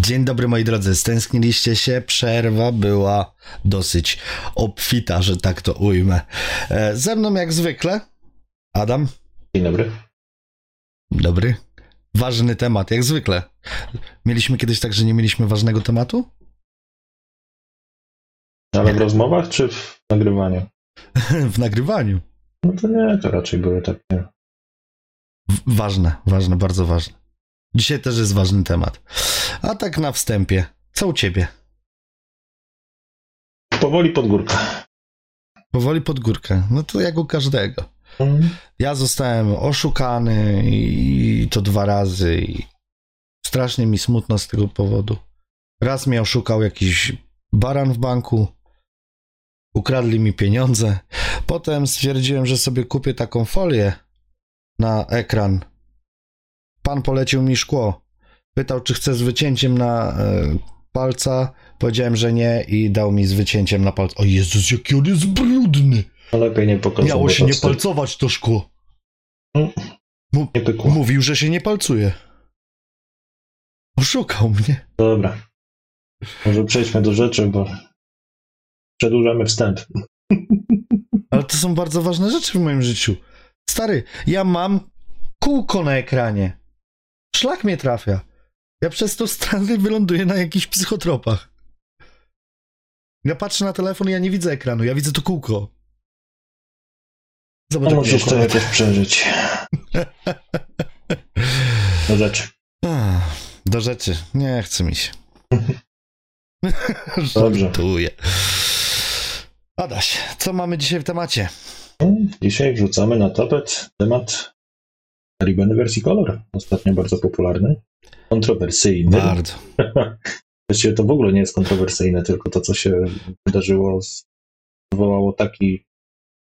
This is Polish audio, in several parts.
Dzień dobry moi drodzy, stęskniliście się, przerwa była dosyć obfita, że tak to ujmę. E, Ze mną jak zwykle Adam, Dzień dobry. dobry. Ważny temat, jak zwykle. Mieliśmy kiedyś tak, że nie mieliśmy ważnego tematu? Ale w rozmowach czy w nagrywaniu? w nagrywaniu. No to nie, to raczej były takie. W- ważne, ważne, bardzo ważne. Dzisiaj też jest ważny temat. A tak na wstępie, co u ciebie? Powoli pod górkę. Powoli pod górkę. No to jak u każdego. Mm, Ja zostałem oszukany i to dwa razy i strasznie mi smutno z tego powodu. Raz mnie oszukał jakiś baran w banku, ukradli mi pieniądze. Potem stwierdziłem, że sobie kupię taką folię na ekran. Pan polecił mi szkło. Pytał, czy chcę z wycięciem na e, palca. Powiedziałem, że nie i dał mi z wycięciem na palca. O Jezus, jaki on jest brudny! No lepiej nie pokazać. Miało się nie palcować to szkło. Mu- Nie pykło. Mówił, że się nie palcuje. Oszukał mnie. Dobra. Może przejdźmy do rzeczy, bo przedłużamy wstęp. Ale to są bardzo ważne rzeczy w moim życiu. Stary, ja mam kółko na ekranie. Szlak mnie trafia. Ja przez to stary wyląduję na jakichś psychotropach. Ja patrzę na telefon i ja nie widzę ekranu, ja widzę to kółko. Zobacz, No musisz to jakoś przeżyć. Do rzeczy. Do rzeczy. Nie chce mi się. Dobrze. Żartuję. Adaś, co mamy dzisiaj w temacie? Dzisiaj wrzucamy na tapet temat Caribbean wersji Color. Ostatnio bardzo popularny. Kontrowersyjny. Bardzo. Właściwie to w ogóle nie jest kontrowersyjne, tylko to, co się wydarzyło, wywołało taki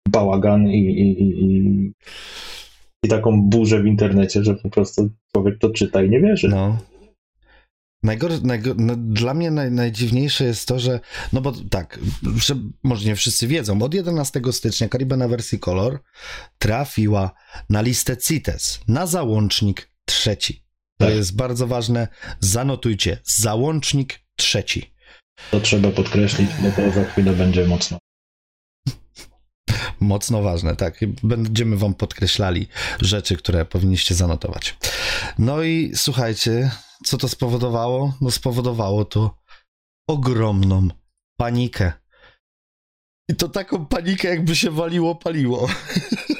bałagan i, i, i, i, i taką burzę w internecie, że po prostu człowiek to czyta i nie wierzy. No. Najgor, najgor, no, dla mnie naj, najdziwniejsze jest to, że, no bo tak, że może nie wszyscy wiedzą, od 11 stycznia Caribbean wersji Color trafiła na listę CITES, na załącznik trzeci. To Tak. jest bardzo ważne, zanotujcie, załącznik trzeci. To trzeba podkreślić, bo to za chwilę będzie mocno. Mocno ważne, tak. Będziemy wam podkreślali rzeczy, które powinniście zanotować. No i słuchajcie, co to spowodowało? No spowodowało to ogromną panikę. I to taką panikę, jakby się waliło, paliło.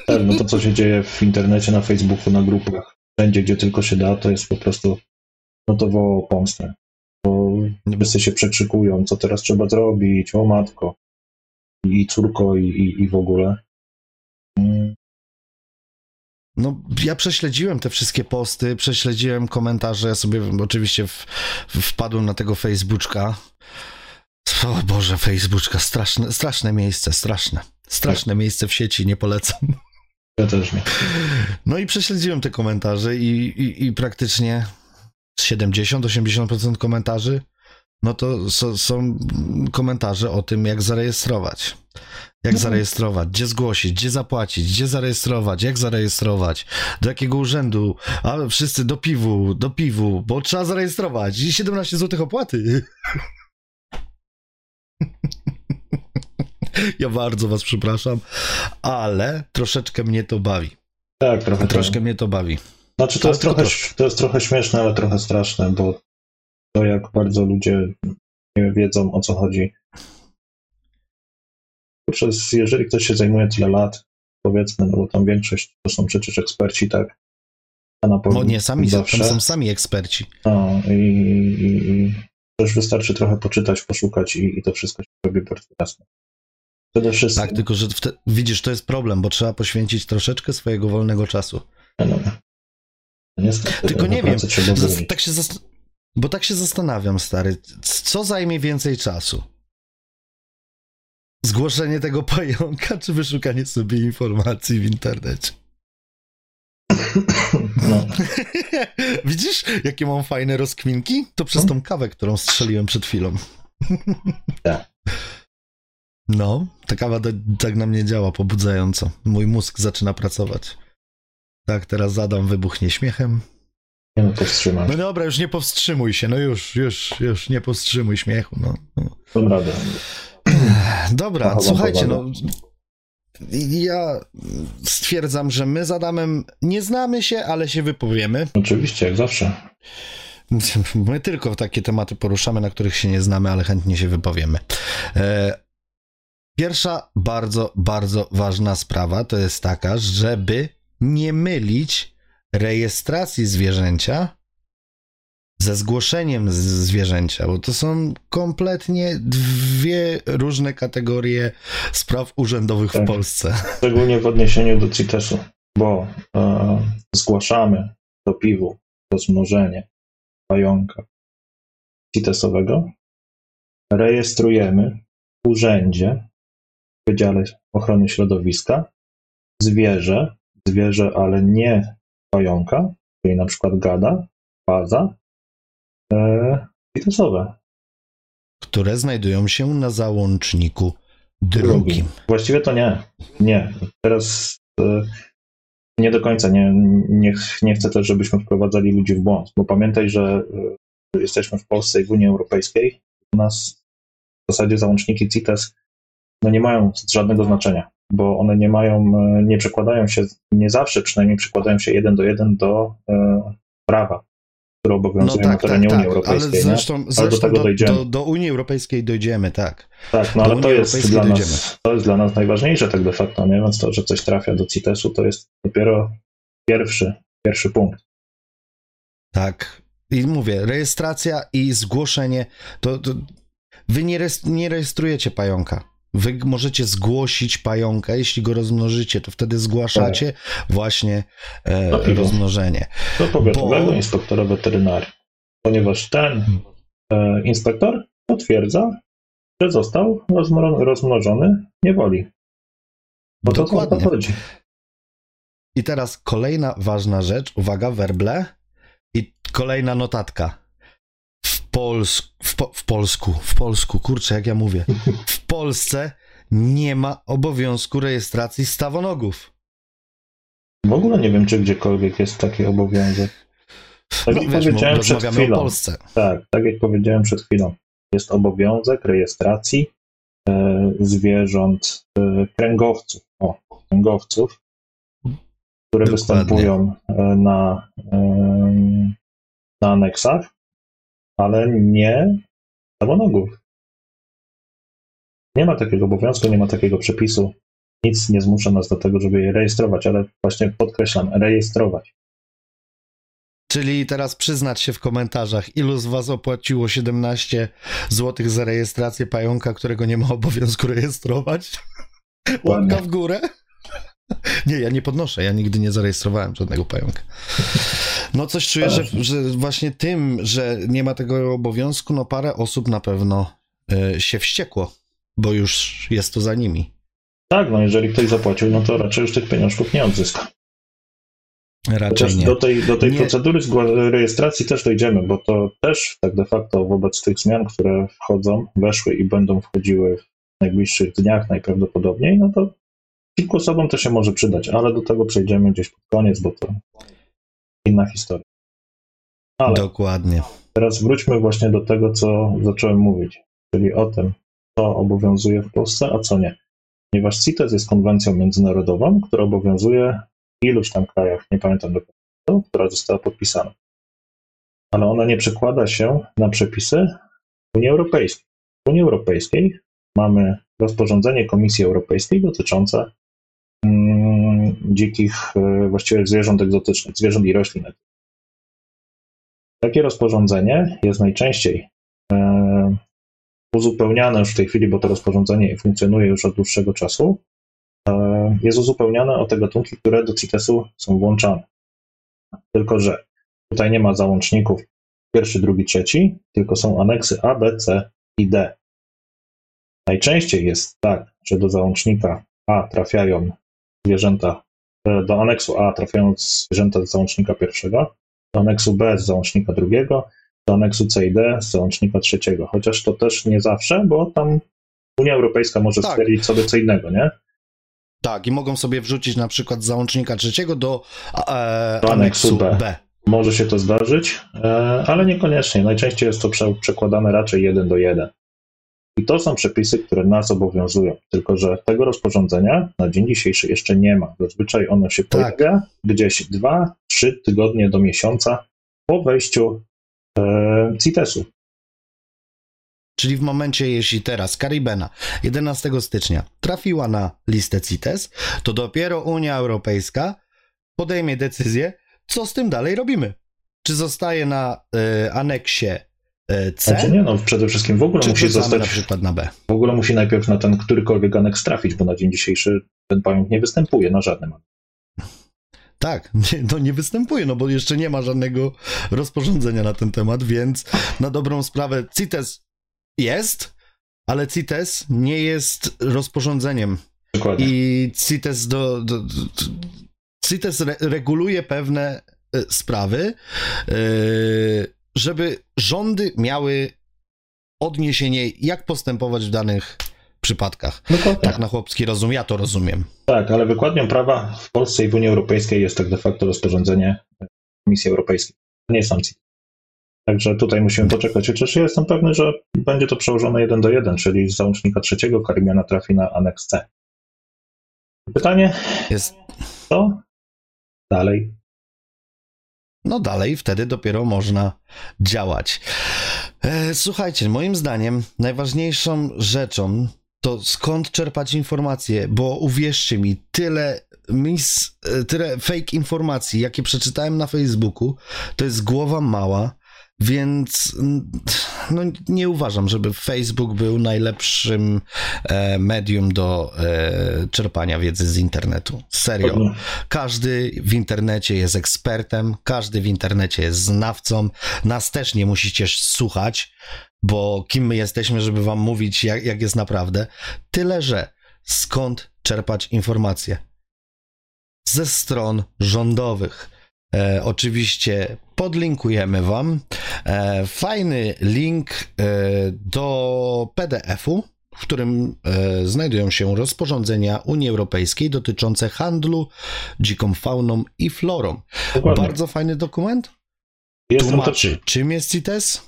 Tak, no to, co się dzieje w internecie, na Facebooku, na grupach, wszędzie, gdzie tylko się da, to jest po prostu, no to wołało pomstę. Bo wszyscy się przekrzykują, co teraz trzeba zrobić, o matko, i córko, i, i, i w ogóle. No, ja prześledziłem te wszystkie posty, prześledziłem komentarze, ja sobie oczywiście w, wpadłem na tego Facebooka. O Boże, Facebooka, straszne, straszne miejsce, straszne. Straszne miejsce w sieci, nie polecam. Ja też nie. No i prześledziłem te komentarze i, i, i praktycznie 70-80% komentarzy, no to so, są komentarze o tym, jak zarejestrować. Jak Mhm. zarejestrować, gdzie zgłosić, gdzie zapłacić, gdzie zarejestrować, jak zarejestrować, do jakiego urzędu, a wszyscy do piwu, do piwu, bo trzeba zarejestrować i 17 zł opłaty. Ja bardzo was przepraszam, ale troszeczkę mnie to bawi. Tak, trochę Troszkę tak. mnie to bawi. Znaczy, to Ale jest, to trochę, troszkę. to jest trochę śmieszne, ale trochę straszne, bo to jak bardzo ludzie nie wiedzą, o co chodzi. Przez, jeżeli ktoś się zajmuje tyle lat, powiedzmy, no bo tam większość to są przecież eksperci, tak? A na pewno No nie, sami zawsze. są sami eksperci. No, i, i, i już wystarczy trochę poczytać, poszukać i, i to wszystko się robi bardzo jasne. Przede wszystkim. Tak, tylko że wte, widzisz, to jest problem, bo trzeba poświęcić troszeczkę swojego wolnego czasu. No, niestety, Tylko nie wiem, tak się bo tak się zastanawiam, stary, co zajmie więcej czasu? Zgłoszenie tego pająka, czy wyszukanie sobie informacji w internecie? No, Widzisz, jakie mam fajne rozkminki? To przez tą kawę, którą strzeliłem przed chwilą. Tak. No, ta kawa da- tak na mnie działa pobudzająco. Mój mózg zaczyna pracować. Tak, teraz Adam wybuchnie śmiechem. Nie no, powstrzymam. No dobra, już nie powstrzymuj się, no już, już, już nie powstrzymuj śmiechu, no. no. Dobra, Zachowam słuchajcie, no. Ja stwierdzam, że my z Adamem nie znamy się, ale się wypowiemy. Oczywiście, jak zawsze. My tylko takie tematy poruszamy, na których się nie znamy, ale chętnie się wypowiemy. E, Pierwsza bardzo, bardzo ważna sprawa to jest taka, żeby nie mylić rejestracji zwierzęcia ze zgłoszeniem zwierzęcia, bo to są kompletnie dwie różne kategorie spraw urzędowych w Tak. Polsce. Szczególnie w odniesieniu do CITES-u, bo e, zgłaszamy do piwu rozmnożenie pająka CITES-owego, rejestrujemy w urzędzie, w Wydziale Ochrony Środowiska, zwierzę, zwierzę, ale nie pająka, czyli na przykład gada, baza, e, CITES-owe. które znajdują się na załączniku drugim. Właściwie to nie. Nie. Teraz e, nie do końca. Nie, nie, nie chcę też, żebyśmy wprowadzali ludzi w błąd, bo pamiętaj, że e, jesteśmy w Polsce i w Unii Europejskiej. U nas w zasadzie załączniki CITES no nie mają żadnego znaczenia, bo one nie mają, e, nie przekładają się, nie zawsze przynajmniej przekładają się jeden do jeden do e, prawa, które obowiązuje na terenie Unii Europejskiej. ale nie? zresztą, do zresztą tego do, dojdziemy. do, do Unii Europejskiej dojdziemy, tak. Tak, no Do ale to jest, dla dojdziemy. nas, to jest dla nas najważniejsze tak de facto, nie? Więc to, że coś trafia do CITES-u, to jest dopiero pierwszy, pierwszy punkt. Tak. I mówię, rejestracja i zgłoszenie, to, to wy nie, res, nie rejestrujecie pająka. Wy możecie zgłosić pająka, jeśli go rozmnożycie, to wtedy zgłaszacie właśnie e, piwu. rozmnożenie. Do powiatowego Bo- inspektora weterynarii. Ponieważ ten e, inspektor potwierdza, że został rozmnożony niewoli. Bo o to Dokładnie. chodzi. I teraz kolejna ważna rzecz, uwaga, werble i kolejna notatka. W, Pols w, po w Polsku, w Polsku, kurczę, jak ja mówię, w Polsce nie ma obowiązku rejestracji stawonogów. W ogóle nie wiem, czy gdziekolwiek jest taki obowiązek. Tak No jak wiesz, powiedziałem przed rozmawiamy o chwilą. Polsce. Tak, tak jak powiedziałem przed chwilą. Jest obowiązek rejestracji e, zwierząt e, kręgowców. O, kręgowców, które Dokładnie. występują na, e, na aneksach, ale nie zawonogów. Nie ma takiego obowiązku, nie ma takiego przepisu. Nic nie zmusza nas do tego, żeby je rejestrować, ale właśnie podkreślam, rejestrować. Czyli teraz przyznać się w komentarzach, ilu z was opłaciło 17 zł za rejestrację pająka, którego nie ma obowiązku rejestrować? Łapka w górę? Nie, ja nie podnoszę, ja nigdy nie zarejestrowałem żadnego pająka. No coś czuję, że, że właśnie tym, że nie ma tego obowiązku, no parę osób na pewno y, się wściekło, bo już jest to za nimi. Tak, no jeżeli ktoś zapłacił, no to raczej już tych pieniążków nie odzyska. Raczej Chociaż nie. do tej, do tej Nie. procedury rejestracji też dojdziemy, bo to też tak de facto wobec tych zmian, które wchodzą, weszły i będą wchodziły w najbliższych dniach najprawdopodobniej, no to kilku osobom to się może przydać, ale do tego przejdziemy gdzieś pod koniec, bo to inna historia. Ale Dokładnie. teraz wróćmy właśnie do tego, co zacząłem mówić, czyli o tym, co obowiązuje w Polsce, a co nie. Ponieważ CITES jest konwencją międzynarodową, która obowiązuje w iluś tam krajach, nie pamiętam dokładnie, która została podpisana. Ale ona nie przekłada się na przepisy Unii Europejskiej. W Unii Europejskiej mamy rozporządzenie Komisji Europejskiej dotyczące dzikich, e, właściwie zwierząt egzotycznych, zwierząt i roślin. Takie rozporządzenie jest najczęściej e, uzupełniane już w tej chwili, bo to rozporządzenie funkcjonuje już od dłuższego czasu, e, jest uzupełniane o te gatunki, które do CITES-u są włączane. Tylko, że tutaj nie ma załączników pierwszy, drugi, trzeci, tylko są aneksy A, B, C i D. Najczęściej jest tak, że do załącznika A trafiają zwierzęta, do aneksu A trafiają zwierzęta z załącznika pierwszego, do aneksu B z załącznika drugiego, do aneksu C i D z załącznika trzeciego. Chociaż to też nie zawsze, bo tam Unia Europejska może Tak. stwierdzić sobie co innego, nie? Tak, i mogą sobie wrzucić na przykład z załącznika trzeciego do, e, Do aneksu aneksu B. B. może się to zdarzyć, e, ale niekoniecznie. Najczęściej jest to przekładane raczej jeden do jeden. I to są przepisy, które nas obowiązują. Tylko, że tego rozporządzenia na dzień dzisiejszy jeszcze nie ma. Zazwyczaj ono się tak. pojawia gdzieś dwa, trzy tygodnie do miesiąca po wejściu e, CITES-u. Czyli w momencie, jeśli teraz Karibena 11 stycznia trafiła na listę CITES, to dopiero Unia Europejska podejmie decyzję, co z tym dalej robimy. Czy zostaje na y, aneksie C? Znaczy nie, no przede wszystkim w ogóle musi zostać... na przykład na B? W ogóle musi najpierw na ten którykolwiek aneks trafić, bo na dzień dzisiejszy ten pająk nie występuje na żadnym tak, nie, no nie występuje, no bo jeszcze nie ma żadnego rozporządzenia na ten temat, więc na dobrą sprawę CITES jest, ale CITES nie jest rozporządzeniem. Dokładnie. I CITES, do, do, do CITES re, reguluje pewne e, sprawy, e, żeby rządy miały odniesienie, jak postępować w danych przypadkach. Dokładnie. Tak na chłopski rozum, ja to rozumiem. Tak, ale wykładnią prawa w Polsce i w Unii Europejskiej jest tak de facto rozporządzenie Komisji Europejskiej. Nie CITES. Także tutaj musimy poczekać. Chociaż ja jestem pewny, że będzie to przełożone jeden do jeden, czyli z załącznika trzeciego Karibiana trafi na aneks C. Pytanie jest co dalej? No dalej, wtedy dopiero można działać. E, słuchajcie, moim zdaniem najważniejszą rzeczą to skąd czerpać informacje, bo uwierzcie mi, tyle mis, e, tyle fake informacji, jakie przeczytałem na Facebooku, to jest głowa mała więc no, nie uważam, żeby Facebook był najlepszym e, medium do e, czerpania wiedzy z internetu. Serio. Każdy w internecie jest ekspertem, każdy w internecie jest znawcą. Nas też nie musicie słuchać, bo kim my jesteśmy, żeby wam mówić, jak, jak jest naprawdę. Tyle, że skąd czerpać informacje? Ze stron rządowych E, oczywiście podlinkujemy Wam e, fajny link e, do PDF-u, w którym e, znajdują się rozporządzenia Unii Europejskiej dotyczące handlu dziką fauną i florą. Dokładnie. Bardzo fajny dokument. Jest Tłumaczy, to... czym jest CITES,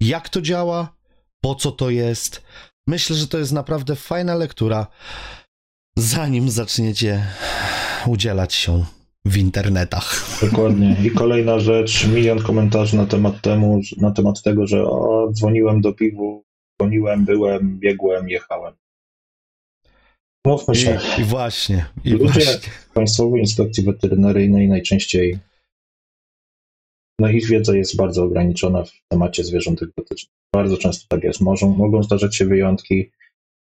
jak to działa, po co to jest. Myślę, że to jest naprawdę fajna lektura, zanim zaczniecie udzielać się w internetach. Dokładnie. I kolejna rzecz, milion komentarzy na temat temu, na temat tego, że o, dzwoniłem do piwu, dzwoniłem, byłem, biegłem, jechałem. Mówmy się. I, i właśnie. I Ludzie właśnie. Państwowej Inspekcji Weterynaryjnej najczęściej no ich wiedza jest bardzo ograniczona w temacie zwierząt egzotycznych. Bardzo często tak jest. Mogą, mogą zdarzać się wyjątki.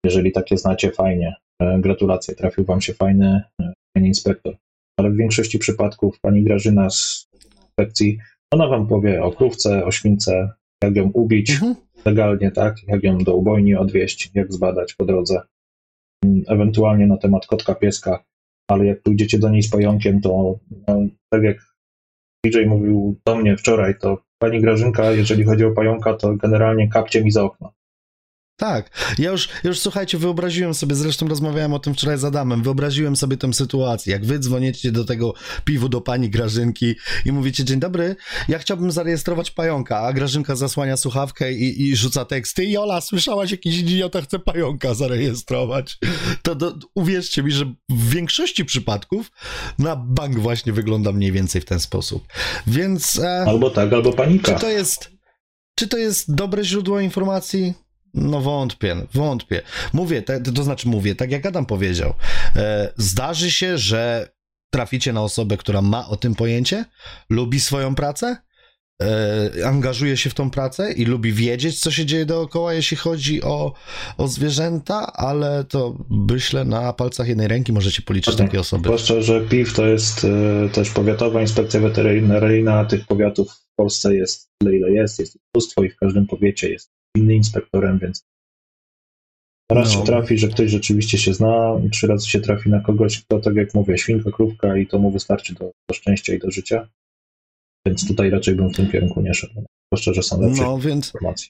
Jeżeli takie znacie, fajnie. E, gratulacje, trafił Wam się fajny, e, fajny inspektor ale w większości przypadków pani Grażyna z inspekcji, ona wam powie o krówce, o śwince, jak ją ubić mhm. legalnie, tak, jak ją do ubojni odwieźć, jak zbadać po drodze, ewentualnie na temat kotka, pieska, ale jak pójdziecie do niej z pająkiem, to no, tak jak DJ mówił do mnie wczoraj, to pani Grażynka, jeżeli chodzi o pająka, to generalnie kapcie mi za okno. Tak, ja już, już słuchajcie, wyobraziłem sobie, zresztą rozmawiałem o tym wczoraj z Adamem, wyobraziłem sobie tę sytuację, jak wy dzwonicie do tego piwu do pani Grażynki i mówicie, dzień dobry, ja chciałbym zarejestrować pająka, a Grażynka zasłania słuchawkę i, i rzuca teksty, Jola, słyszałaś, jakiś idiota chce pająka zarejestrować. To, uwierzcie mi, że w większości przypadków na bank właśnie wygląda mniej więcej w ten sposób. Więc... E, albo tak, albo panika. Czy to jest... Czy to jest dobre źródło informacji? No wątpię, wątpię. Mówię, te, to znaczy mówię, tak jak Adam powiedział, e, zdarzy się, że traficie na osobę, która ma o tym pojęcie, lubi swoją pracę, e, angażuje się w tą pracę i lubi wiedzieć, co się dzieje dookoła, jeśli chodzi o, o zwierzęta, ale to myślę na palcach jednej ręki możecie policzyć takie osoby. Zwłaszcza, że PIW to jest e, też Powiatowa Inspekcja Weterynaryjna, tych powiatów w Polsce jest tyle, ile jest, jest mnóstwo i w każdym powiecie jest inny inspektorem, więc raz no. się trafi, że ktoś rzeczywiście się zna, trzy razy się trafi na kogoś, kto, tak jak mówię, świnka, krówka i to mu wystarczy do, do szczęścia i do życia. Więc tutaj raczej bym w tym kierunku nie szedł. Zwłaszcza, że są lepsze no, więc... informacje.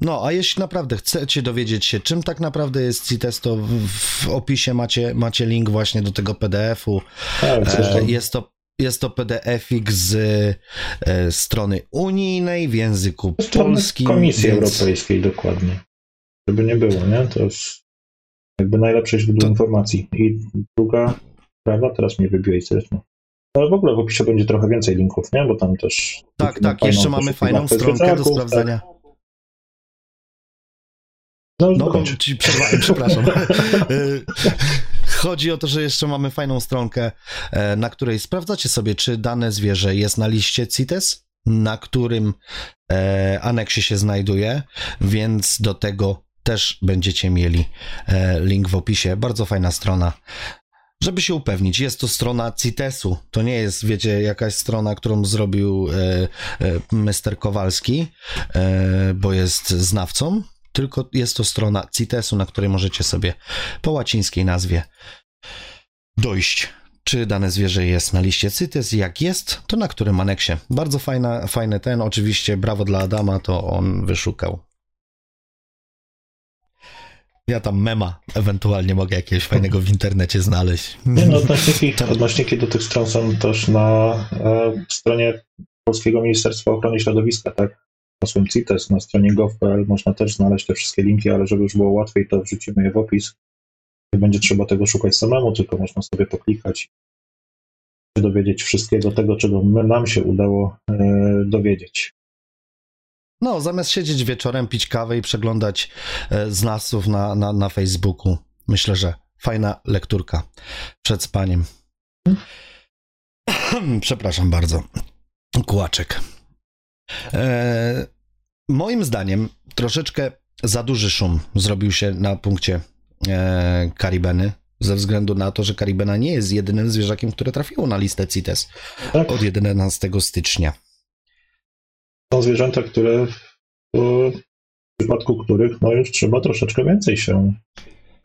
No, a jeśli naprawdę chcecie dowiedzieć się, czym tak naprawdę jest CITES, to w, w opisie macie, macie link właśnie do tego PDF-u. Tak, e, jest to jest to PDF-ik z e, strony unijnej w języku polskim. Komisji więc... Europejskiej, dokładnie. Żeby nie było, nie? To jest jakby najlepsze źródło to... informacji. I druga sprawa, teraz mnie wybiłeś zresztą. Ale w ogóle w opisie będzie trochę więcej linków, nie? Bo tam też. Tak, tak, jeszcze mamy fajną stronkę do sprawdzenia. Tak. No, no ci przerwałem, przepraszam. Chodzi o to, że jeszcze mamy fajną stronkę, e, na której sprawdzacie sobie, czy dane zwierzę jest na liście CITES, na którym e, aneksie się znajduje, więc do tego też będziecie mieli e, link w opisie. Bardzo fajna strona. Żeby się upewnić, jest to strona CITES-u. To nie jest, wiecie, jakaś strona, którą zrobił e, e, Mr. Kowalski, e, bo jest znawcą, tylko jest to strona CITES-u, na której możecie sobie po łacińskiej nazwie dojść czy dane zwierzę jest na liście CITES, jak jest, to na którym aneksie. Bardzo fajna, fajny ten, oczywiście brawo dla Adama, to on wyszukał. Ja tam mema ewentualnie mogę jakiegoś fajnego w internecie znaleźć. Nie no, odnośniki, odnośniki do tych stron są też na e, stronie Polskiego Ministerstwa Ochrony Środowiska, tak? Hasłem CITES na stronie gov.pl można też znaleźć te wszystkie linki, ale żeby już było łatwiej, to wrzucimy je w opis. Nie będzie trzeba tego szukać samemu, tylko można sobie poklikać i dowiedzieć wszystkiego tego, czego my, nam się udało e, dowiedzieć. No, zamiast siedzieć wieczorem, pić kawę i przeglądać e, znawców na, na, na Facebooku, myślę, że fajna lekturka przed spaniem. Przepraszam bardzo. Kłaczek. E, moim zdaniem troszeczkę za duży szum zrobił się na punkcie e, Karibeny, ze względu na to, że Karibena nie jest jedynym zwierzakiem, które trafiło na listę CITES tak. od 11 stycznia. Są zwierzęta, które w przypadku których no już trzeba troszeczkę więcej się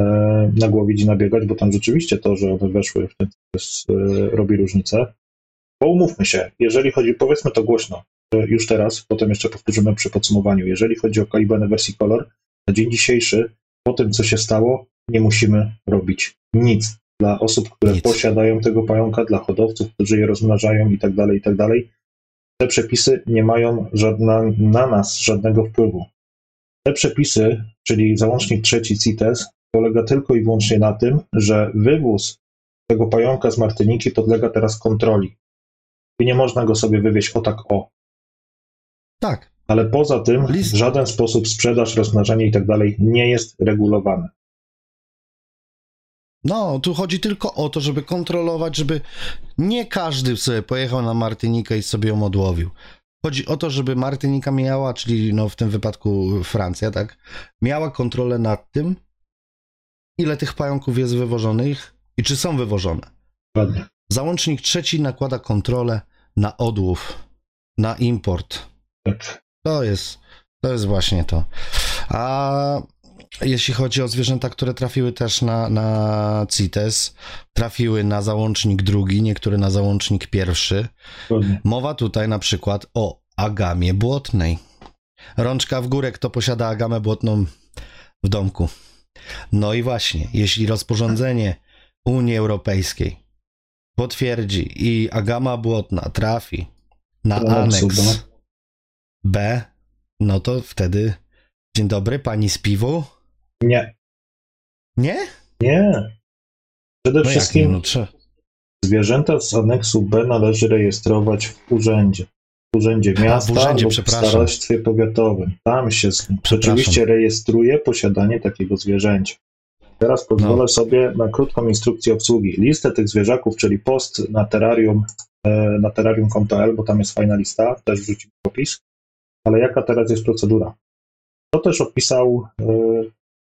e, nagłowić i nabiegać, bo tam rzeczywiście to, że one weszły w ten CITES e, robi różnicę. Bo umówmy się, jeżeli chodzi, powiedzmy to głośno, już teraz, potem jeszcze powtórzymy przy podsumowaniu. Jeżeli chodzi o Kalibanę wersji Color, na dzień dzisiejszy, po tym co się stało, nie musimy robić nic. Dla osób, które nic. posiadają tego pająka, dla hodowców, którzy je rozmnażają i tak dalej, i tak dalej, te przepisy nie mają żadna, na nas żadnego wpływu. Te przepisy, czyli załącznik trzeci CITES, polega tylko i wyłącznie na tym, że wywóz tego pająka z Martyniki podlega teraz kontroli. I nie można go sobie wywieźć o tak o. Tak. Ale poza tym List... w żaden sposób sprzedaż, rozmnażanie i tak dalej nie jest regulowane. No, tu chodzi tylko o to, żeby kontrolować, żeby nie każdy sobie pojechał na Martynikę i sobie ją odłowił. Chodzi o to, żeby Martynika miała, czyli no w tym wypadku Francja, tak, miała kontrolę nad tym, ile tych pająków jest wywożonych i czy są wywożone. Ładnie. Załącznik trzeci nakłada kontrolę na odłów, na import, tak. To jest, to jest właśnie to. A jeśli chodzi o zwierzęta, które trafiły też na, na CITES, trafiły na załącznik drugi, niektóre na załącznik pierwszy. Mowa tutaj na przykład o agamie błotnej. Rączka w górę, kto posiada agamę błotną w domku. No i właśnie, jeśli rozporządzenie Unii Europejskiej potwierdzi i agama błotna trafi na aneks B, no to wtedy dzień dobry, pani z piwu? Nie. Nie? Nie. Przede no wszystkim no, zwierzęta z aneksu B należy rejestrować w urzędzie. W urzędzie miasta A, w urzędzie, w starostwie powiatowym. Tam się rzeczywiście rejestruje posiadanie takiego zwierzęcia. Teraz pozwolę no. sobie na krótką instrukcję obsługi. Listę tych zwierzaków, czyli post na terrarium, e, na terrarium.pl, bo tam jest fajna lista, też wrzucimy opis ale jaka teraz jest procedura? To też opisał, e,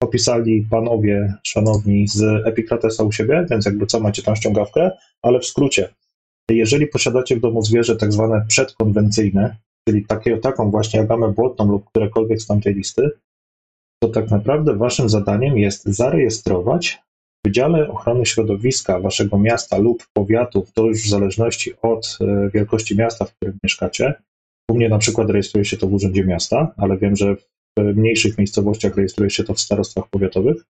opisali panowie szanowni z Epikratesa u siebie, więc jakby co macie tam ściągawkę, ale w skrócie, jeżeli posiadacie w domu zwierzę tak zwane przedkonwencyjne, czyli takie, taką właśnie agamę błotną lub którekolwiek z tamtej listy, to tak naprawdę waszym zadaniem jest zarejestrować w Wydziale Ochrony Środowiska waszego miasta lub powiatu, to już w zależności od e, wielkości miasta, w którym mieszkacie, u mnie na przykład rejestruje się to w Urzędzie Miasta, ale wiem, że w mniejszych miejscowościach rejestruje się to w starostwach powiatowych.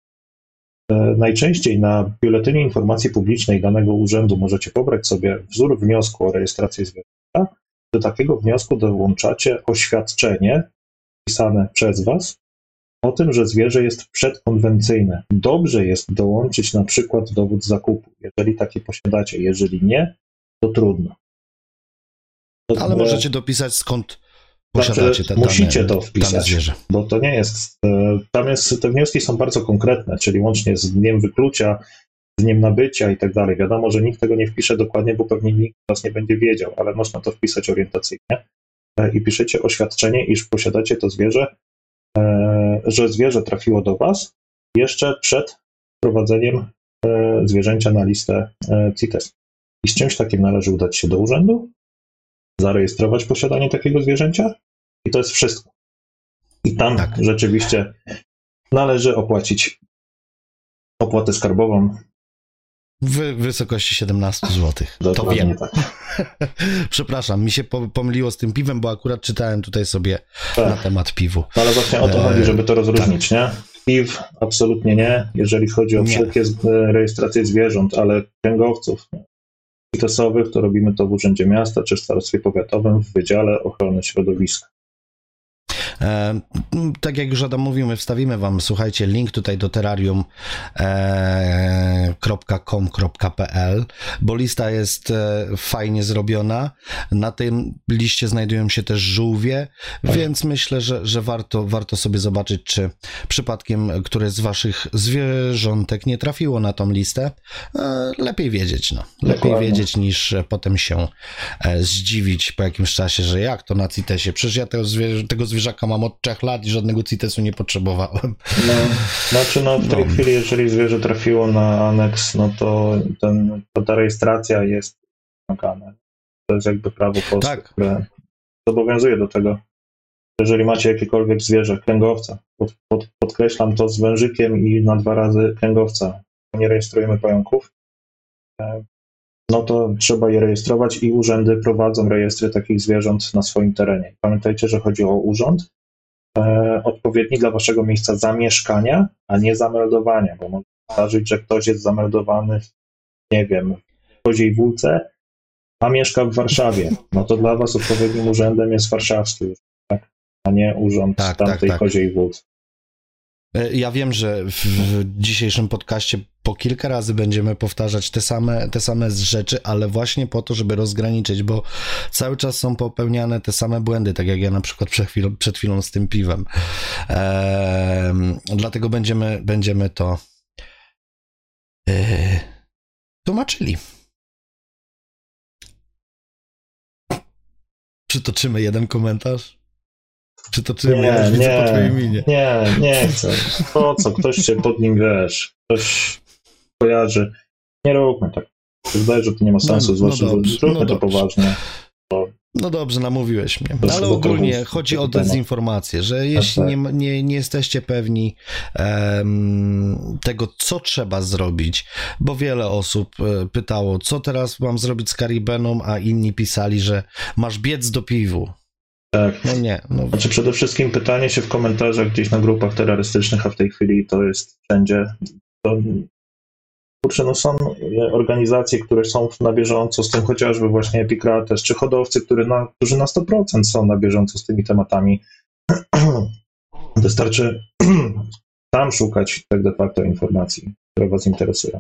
e, najczęściej na biuletynie informacji publicznej danego urzędu możecie pobrać sobie wzór wniosku o rejestrację zwierzęcia. Do takiego wniosku dołączacie oświadczenie pisane przez Was o tym, że zwierzę jest przedkonwencyjne. Dobrze jest dołączyć na przykład dowód zakupu, jeżeli taki posiadacie. Jeżeli nie, to trudno. Ale możecie dopisać skąd posiadacie znaczy, te Musicie dane, to wpisać, bo to nie jest, e, tam jest, te wnioski są bardzo konkretne, czyli łącznie z dniem wyklucia, z dniem nabycia i tak dalej. Wiadomo, że nikt tego nie wpisze dokładnie, bo pewnie nikt was nie będzie wiedział, ale można to wpisać orientacyjnie e, i piszecie oświadczenie, iż posiadacie to zwierzę, e, że zwierzę trafiło do was jeszcze przed wprowadzeniem zwierzęcia na listę CITES. I z czymś takim należy udać się do urzędu, zarejestrować posiadanie takiego zwierzęcia i to jest wszystko. I tam tak. rzeczywiście należy opłacić opłatę skarbową. W wysokości 17 zł. To wiem. Tak. Przepraszam, mi się pomyliło z tym piwem, bo akurat czytałem tutaj sobie tak. na temat piwu. No ale właśnie o to chodzi, żeby to rozróżnić, tak. nie? Piw absolutnie nie, jeżeli chodzi o nie. wszelkie rejestracje zwierząt, ale kręgowców, CITES-owych, to robimy to w Urzędzie Miasta czy w Starostwie Powiatowym w Wydziale Ochrony Środowiska. E, tak jak już Adam mówił, my wstawimy Wam, słuchajcie, link tutaj do terrarium.com.pl, bo lista jest e, fajnie zrobiona. Na tym liście znajdują się też żółwie, tak. więc myślę, że, że warto, warto sobie zobaczyć, czy przypadkiem któreś z Waszych zwierzątek nie trafiło na tą listę. E, lepiej wiedzieć, no. Lepiej Dokładnie. wiedzieć niż potem się zdziwić po jakimś czasie, że jak to na CITESie, przecież ja tego, zwierzę, tego zwierzaka mam od trzech lat i żadnego CITES-u nie potrzebowałem. No, znaczy no w tej no. chwili, jeżeli zwierzę trafiło na aneks, no to, ten, to ta rejestracja jest wymagana. To jest jakby prawo polskie, tak. które zobowiązuje do tego. Jeżeli macie jakiekolwiek zwierzę, kręgowca, pod, pod, podkreślam to z wężykiem i na dwa razy kręgowca, nie rejestrujemy pająków, e, no to trzeba je rejestrować i urzędy prowadzą rejestry takich zwierząt na swoim terenie. Pamiętajcie, że chodzi o urząd e, odpowiedni dla waszego miejsca zamieszkania, a nie zameldowania, bo może zdarzyć, że ktoś jest zameldowany, nie wiem, w Koziej Wólce, a mieszka w Warszawie. No to dla was odpowiednim urzędem jest warszawski, tak? a nie urząd tak, tamtej tak, tak. Koziej Wólce. E, ja wiem, że w dzisiejszym podcaście po kilka razy będziemy powtarzać te same, te same rzeczy, ale właśnie po to, żeby rozgraniczyć, bo cały czas są popełniane te same błędy, tak jak ja na przykład przed chwilą, przed chwilą z tym piwem. Eee, dlatego będziemy, będziemy to eee, tłumaczyli. Przytoczymy jeden komentarz. Przytoczymy, nie, ja nie, po twojej minie. Nie, nie chcę. Po co? Ktoś się pod nim, wiesz, ktoś kojarzy. Nie róbmy tak. Wydaje, że to nie ma sensu, no, zwłaszcza, no dobrze, zróbmy no to poważnie. No dobrze, namówiłeś mnie. Ale ogólnie chodzi o dezinformację, że jeśli tak, tak. nie, nie, nie jesteście pewni um, tego, co trzeba zrobić, bo wiele osób e, pytało, co teraz mam zrobić z Karibeną, a inni pisali, że masz biec do piwu. Tak. No nie. No. Znaczy przede wszystkim pytanie się w komentarzach gdzieś na grupach terrorystycznych, a w tej chwili to jest wszędzie. To, kurczę, no są organizacje, które są na bieżąco z tym, chociażby właśnie Epicrates, czy hodowcy, który na, którzy na 100% są na bieżąco z tymi tematami. Wystarczy tam szukać tak de facto informacji, które Was interesują.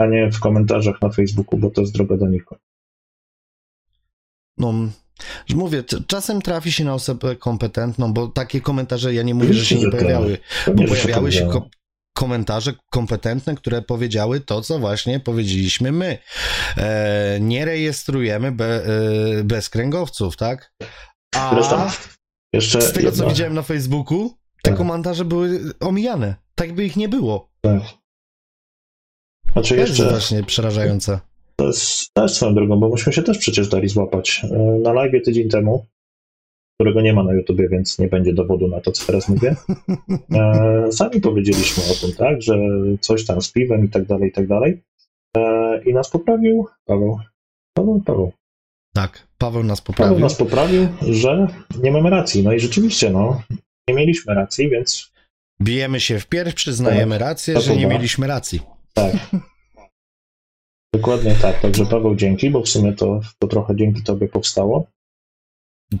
A nie w komentarzach na Facebooku, bo to jest droga do nikogo. No, mówię, czasem trafi się na osobę kompetentną, bo takie komentarze, ja nie mówię, że się nie pojawiały, bo pojawiały się ko komentarze kompetentne, które powiedziały to, co właśnie powiedzieliśmy my. E, nie rejestrujemy be, e, bez kręgowców, tak? A jeszcze z tego, co widziałem na Facebooku, te tak. komentarze były omijane. Tak by ich nie było. Tak. Znaczy to jeszcze... jest właśnie przerażające. To jest też swoją drogą, bo myśmy się też przecież dali złapać. E, na live tydzień temu, którego nie ma na YouTubie, więc nie będzie dowodu na to, co teraz mówię. E, sami powiedzieliśmy o tym, tak, że coś tam z piwem i tak dalej, i tak dalej. E, I nas poprawił Paweł. Paweł, Paweł. Tak, Paweł nas poprawił. Paweł nas poprawił, że nie mamy racji. No i rzeczywiście, no, nie mieliśmy racji, więc Bijemy się w pierś, przyznajemy rację, To że nie mieliśmy racji. Tak. Dokładnie tak. Także Paweł, dzięki, bo w sumie to, to trochę dzięki Tobie powstało.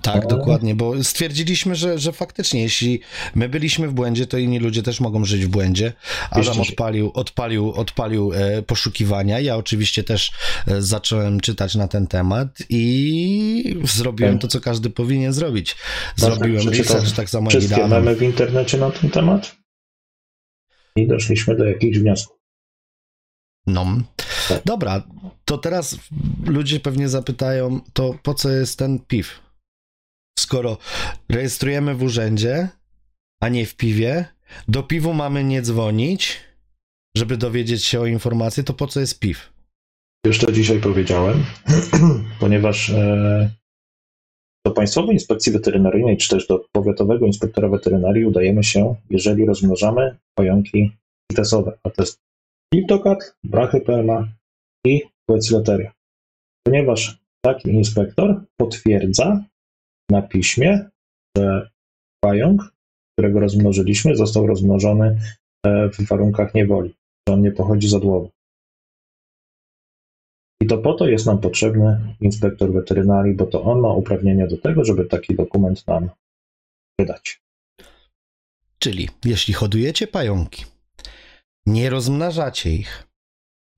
Tak, No. dokładnie, bo stwierdziliśmy, że, że faktycznie, jeśli my byliśmy w błędzie, to inni ludzie też mogą żyć w błędzie. Adam odpalił, odpalił, odpalił e, poszukiwania. Ja oczywiście też e, zacząłem czytać na ten temat i zrobiłem Tak. to, co każdy powinien zrobić. Bartek Zrobiłem research tak samo jak Wszystkie memy w internecie na ten temat i doszliśmy do jakichś wniosków. No. Tak. Dobra, to teraz ludzie pewnie zapytają, to po co jest ten PIW? Skoro rejestrujemy w urzędzie, a nie w piwie, do piwu mamy nie dzwonić, żeby dowiedzieć się o informacji, to po co jest piw? Już to dzisiaj powiedziałem, ponieważ e, do Państwowej Inspekcji Weterynaryjnej, czy też do Powiatowego Inspektora Weterynarii udajemy się, jeżeli rozmnażamy pająki CITES-owe, a to jest Liptokat, Brachypelma i Poeciloteria. Ponieważ taki inspektor potwierdza na piśmie, że pająk, którego rozmnożyliśmy, został rozmnożony e, w warunkach niewoli, że on nie pochodzi z odłowu. I to po to jest nam potrzebny inspektor weterynarii, bo to on ma uprawnienia do tego, żeby taki dokument nam wydać. Czyli jeśli hodujecie pająki, nie rozmnażacie ich,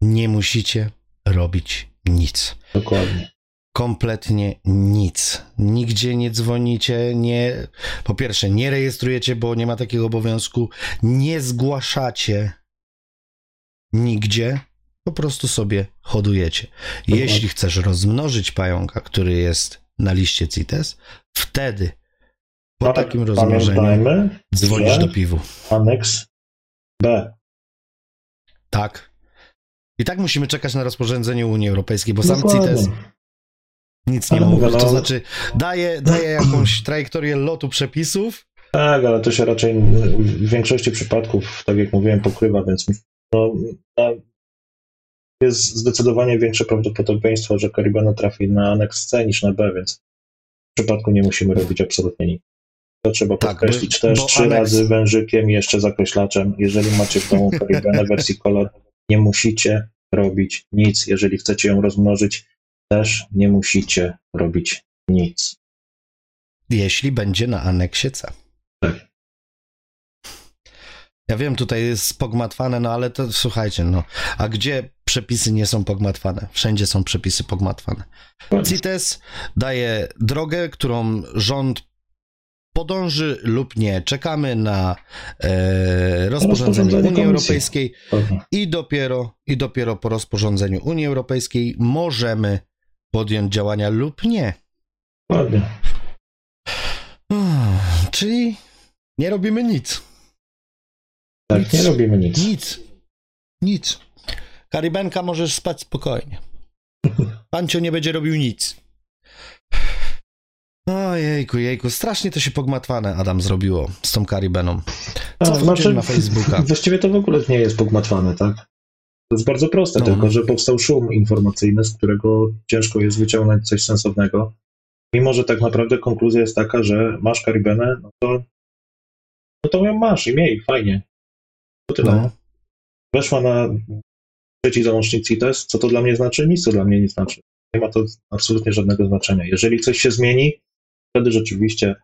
nie musicie robić nic. Dokładnie. kompletnie nic. Nigdzie nie dzwonicie, nie. Po pierwsze, nie rejestrujecie, bo nie ma takiego obowiązku, nie zgłaszacie nigdzie, po prostu sobie hodujecie. Jeśli chcesz rozmnożyć pająka, który jest na liście CITES, wtedy po Ale takim rozmnożeniu dzwonisz do piwu. aneks B. Tak. I tak musimy czekać na rozporządzenie Unii Europejskiej, bo sam Dokładnie. CITES nic nie mówi. mówię, no- To znaczy, daje, daje jakąś trajektorię lotu przepisów, Tak, ale to się raczej w większości przypadków, tak jak mówiłem, pokrywa, więc no, jest zdecydowanie większe prawdopodobieństwo, że Karibana trafi na aneks C niż na B, więc w przypadku nie musimy robić absolutnie nic. To trzeba Tak, podkreślić bo- też trzy aneks- razy wężykiem i jeszcze zakreślaczem. Jeżeli macie w domu Karibanę wersji kolor, nie musicie robić nic. Jeżeli chcecie ją rozmnożyć, też nie musicie robić nic. jeśli będzie na aneksie C. Tak. Ja wiem, tutaj jest pogmatwane, no ale to słuchajcie, no. A gdzie przepisy nie są pogmatwane? Wszędzie są przepisy pogmatwane. CITES daje drogę, którą rząd podąży lub nie. Czekamy na e, rozporządzenie Unii Komisji. Europejskiej i dopiero, i dopiero po rozporządzeniu Unii Europejskiej możemy podjąć działania lub nie. Ładnie. Czyli nie robimy nic. Tak, Nic. nie robimy nic. Nic. Nic. Karibenka możesz spać spokojnie. Pancio nie będzie robił nic. Ojejku, jejku, strasznie to się pogmatwane Adam zrobiło z tą Karibeną. Co A, wchodziłem na Facebooka? Właściwie to w ogóle nie jest pogmatwane, tak? To jest bardzo proste, No. tylko że powstał szum informacyjny, z którego ciężko jest wyciągnąć coś sensownego. Mimo, że tak naprawdę konkluzja jest taka, że masz Karibenę, no to, no to ją masz i miej, fajnie. To tyle. No. Weszła na trzeci załącznik CITES. Co to dla mnie znaczy? Nic to dla mnie nie znaczy. Nie ma to absolutnie żadnego znaczenia. Jeżeli coś się zmieni, wtedy rzeczywiście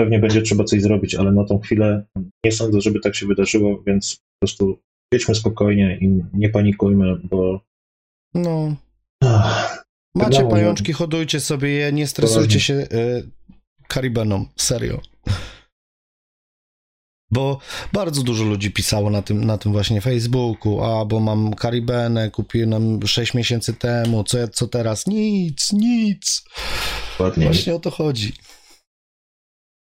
pewnie będzie trzeba coś zrobić, ale na tą chwilę nie sądzę, żeby tak się wydarzyło, więc po prostu jedźmy spokojnie i nie panikujmy, bo No. ach, Macie pajączki, hodujcie sobie je, nie stresujcie się y, Karibeną, serio. Bo bardzo dużo ludzi pisało na tym, na tym właśnie Facebooku, a bo mam Karibenę, kupiłem nam 6 miesięcy temu, co, co teraz? Nic, nic. Właśnie o to chodzi.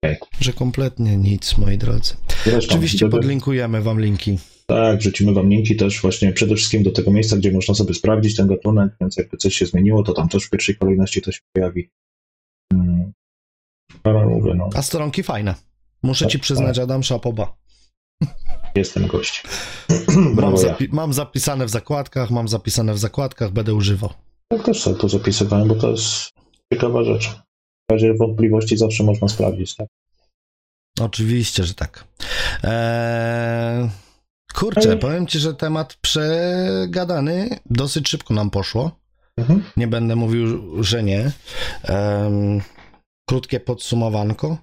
Okej. Że kompletnie nic, moi drodzy. Zresztą, Oczywiście podlinkujemy wam linki. Tak, wrzucimy wam linki też właśnie przede wszystkim do tego miejsca, gdzie można sobie sprawdzić ten gatunek, więc jakby coś się zmieniło, to tam też w pierwszej kolejności to się pojawi. Mm. Ale mówię, no, A stronki fajne. Muszę ci Tak, przyznać, Adam Szapoba. jestem gość. Mam, zapi- mam zapisane w zakładkach, mam zapisane w zakładkach, będę używał. Tak też sobie to zapisywałem, bo to jest ciekawa rzecz. W razie wątpliwości zawsze można sprawdzić, tak? Oczywiście, że tak. Eee, kurczę, powiem ci, że temat przegadany dosyć szybko nam poszło. Mhm. Nie będę mówił, że nie. Em, krótkie podsumowanko.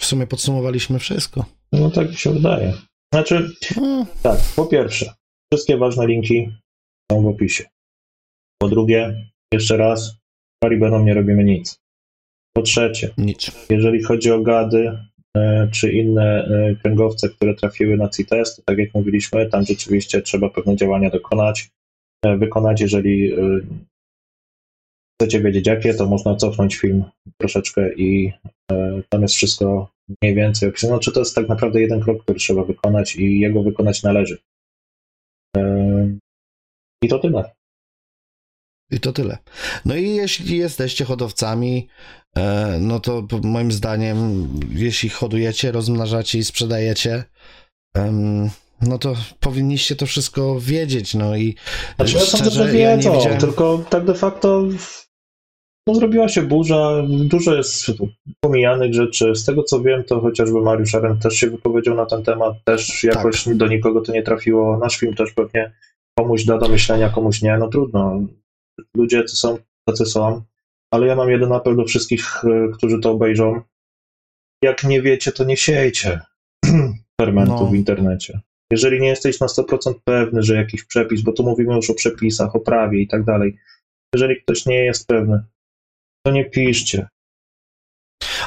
W sumie podsumowaliśmy wszystko. No tak mi się wydaje. Znaczy, No, tak, po pierwsze, wszystkie ważne linki są w opisie. Po drugie, jeszcze raz, z Caribeną nie robimy nic. Po trzecie, nic. jeżeli chodzi o gady e, czy inne e, kręgowce, które trafiły na CITES, to tak jak mówiliśmy, tam rzeczywiście trzeba pewne działania dokonać, e, wykonać. Jeżeli e, chcecie wiedzieć jakie, to można cofnąć film troszeczkę i e, tam jest wszystko mniej więcej opisane. Znaczy to jest tak naprawdę jeden krok, który trzeba wykonać i jego wykonać należy. E, I to tyle. I to tyle. No i jeśli jesteście hodowcami, e, no to moim zdaniem, jeśli hodujecie, rozmnażacie i sprzedajecie, no to powinniście to wszystko wiedzieć. No i Znaczy, ja sądzę, że szczerze, ja wiedzą, widziałem. tylko tak de facto no, zrobiła się burza, dużo jest pomijanych rzeczy. Z tego co wiem, to chociażby Mariusz Aren też się wypowiedział na ten temat, też jakoś do nikogo to nie trafiło. Nasz film też pewnie komuś da do myślenia, komuś nie, no trudno. Ludzie to są tacy są, ale ja mam jeden apel do wszystkich, y, którzy to obejrzą. Jak nie wiecie, to nie siejcie fermentu No. w internecie. Jeżeli nie jesteś na 100% pewny, że jakiś przepis, bo tu mówimy już o przepisach, o prawie i tak dalej. Jeżeli ktoś nie jest pewny, to nie piszcie.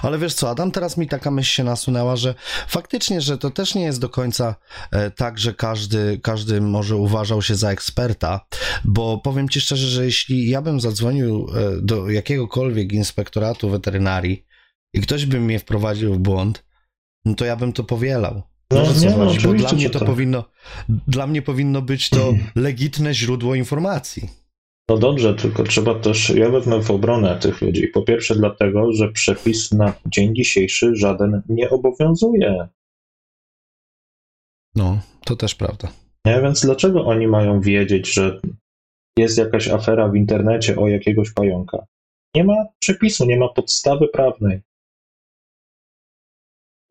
Ale wiesz co, Adam, teraz mi taka myśl się nasunęła, że faktycznie, że to też nie jest do końca e, tak, że każdy, każdy może uważał się za eksperta, bo powiem ci szczerze, że jeśli ja bym zadzwonił e, do jakiegokolwiek inspektoratu weterynarii i ktoś by mnie wprowadził w błąd, no to ja bym to powielał. No, nie, no, chodzi? bo dla mnie to tak. powinno, dla mnie powinno być to legitne źródło informacji. No dobrze, tylko trzeba też, ja wezmę w obronę tych ludzi. Po pierwsze dlatego, że przepis na dzień dzisiejszy żaden nie obowiązuje. No, to też prawda. Nie? Więc dlaczego oni mają wiedzieć, że jest jakaś afera w internecie o jakiegoś pająka? Nie ma przepisu, nie ma podstawy prawnej.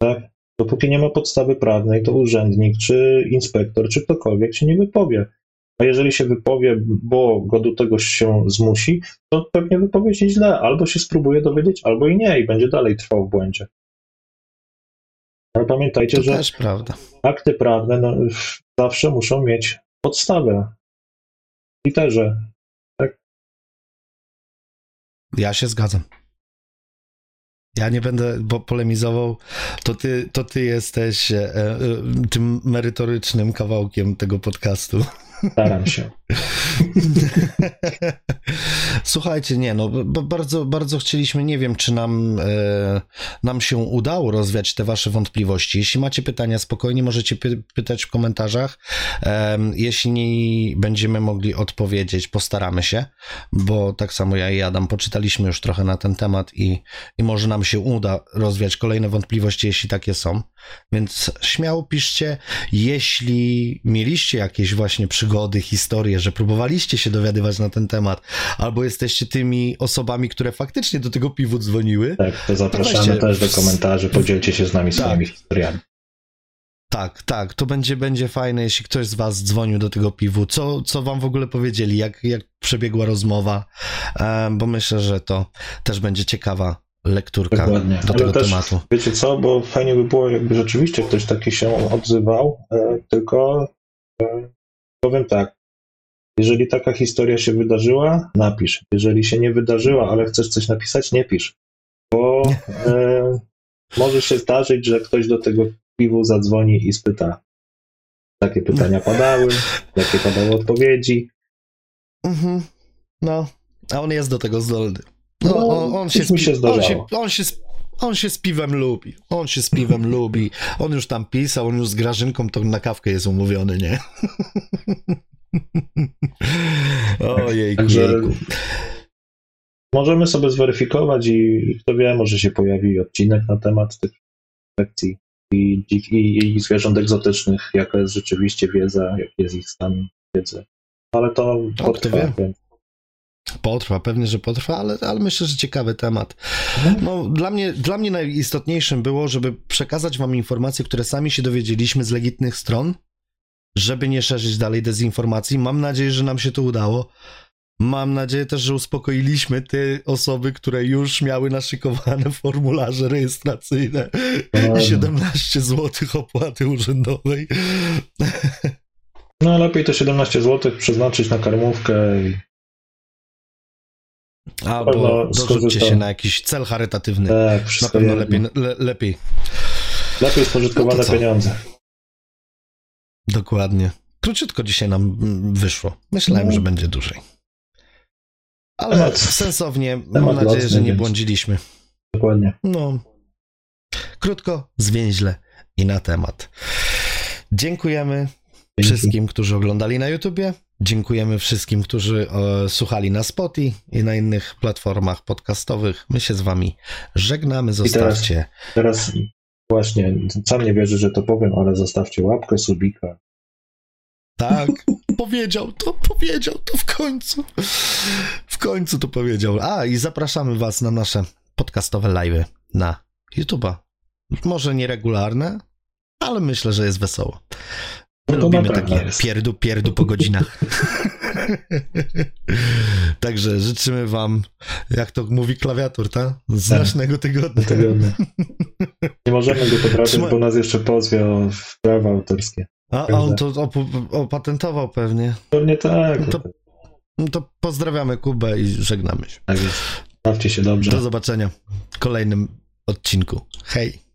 Tak? Dopóki nie ma podstawy prawnej, to urzędnik, czy inspektor, czy ktokolwiek się nie wypowie. A jeżeli się wypowie, bo go do tego się zmusi, to pewnie wypowie się źle. Albo się spróbuje dowiedzieć, albo i nie, i będzie dalej trwał w błędzie. Ale pamiętajcie, To że też akty prawne no, zawsze muszą mieć podstawę. W literze. Ja się zgadzam. Ja nie będę polemizował. To ty, to ty jesteś e, e, tym merytorycznym kawałkiem tego podcastu. Staram się. Słuchajcie, nie, no bardzo, bardzo chcieliśmy, nie wiem, czy nam, e, nam się udało rozwiać te wasze wątpliwości. Jeśli macie pytania, spokojnie możecie py- pytać w komentarzach. Em, jeśli będziemy mogli odpowiedzieć, postaramy się, bo tak samo ja i Adam poczytaliśmy już trochę na ten temat i, i może nam się uda rozwiać kolejne wątpliwości, jeśli takie są. Więc śmiało piszcie, jeśli mieliście jakieś właśnie przygody, historie, że próbowaliście się dowiadywać na ten temat, albo jesteście tymi osobami, które faktycznie do tego piwu dzwoniły, Tak, to zapraszamy Weźcie. też do komentarzy, podzielcie się z nami Tak. swoimi historiami. Tak, tak, to będzie, będzie fajne, jeśli ktoś z was dzwonił do tego piwu. Co, co wam w ogóle powiedzieli, jak, jak przebiegła rozmowa, bo myślę, że to też będzie ciekawa lekturka Dokładnie. do Ale tego też, tematu. Wiecie co, bo fajnie by było, jakby rzeczywiście ktoś taki się odzywał, e, tylko e, powiem tak, jeżeli taka historia się wydarzyła, napisz. Jeżeli się nie wydarzyła, ale chcesz coś napisać, nie pisz. Bo e, może się zdarzyć, że ktoś do tego piwu zadzwoni i spyta, jakie pytania padały, jakie padały odpowiedzi. Mhm. No, a on jest do tego zdolny. No, No, on, on, się mi się on, się, on, się, on się z piwem lubi. On się z piwem lubi. On już tam pisał, on już z Grażynką to na kawkę jest umówiony, nie? Ojej, Także możemy sobie zweryfikować i kto wie, może się pojawi odcinek na temat tych infekcji i, i, i zwierząt egzotycznych, jaka jest rzeczywiście wiedza, jaki jest ich stan wiedzy. Ale to kto potrwa, Potrwa, pewnie, że potrwa, ale, ale myślę, że ciekawy temat. No, dla, mnie, dla mnie najistotniejszym było, żeby przekazać wam informacje, które sami się dowiedzieliśmy z legitnych stron, żeby nie szerzyć dalej dezinformacji. Mam nadzieję, że nam się to udało. Mam nadzieję też, że uspokoiliśmy te osoby, które już miały naszykowane formularze rejestracyjne i 17 zł opłaty urzędowej. No lepiej to 17 zł przeznaczyć na karmówkę i Albo dorzućcie się na jakiś cel charytatywny. Tak, na pewno lepiej, le, lepiej. Lepiej spożytkowane no pieniądze. Dokładnie. Króciutko dzisiaj nam wyszło. Myślałem, no. że będzie dłużej. Ale temat, sensownie, mam nadzieję, że nie błądziliśmy. Dokładnie. No. Krótko, zwięźle i na temat. Dziękujemy Dzięki. wszystkim, którzy oglądali na YouTubie. Dziękujemy wszystkim, którzy e, słuchali na Spotify i na innych platformach podcastowych. My się z wami żegnamy, zostawcie. Teraz, teraz właśnie, sam nie wierzę, że to powiem, ale zostawcie łapkę, subika. Tak, powiedział to, powiedział to w końcu. W końcu to powiedział. A, i zapraszamy was na nasze podcastowe live'y na YouTube'a. Może nieregularne, ale myślę, że jest wesoło. My no lubimy takie jest. pierdu, pierdu po godzinach. Także życzymy wam, jak to mówi klawiatur, tak? Znacznego tygodnia. tygodnia. Nie możemy go poprawić, Trzyma... bo nas jeszcze pozwie o prawa autorskie. A, a on to opatentował pewnie. Pewnie tak. To, to pozdrawiamy Kubę i żegnamy się. Tak jest. Bawcie się dobrze. Do zobaczenia w kolejnym odcinku. Hej.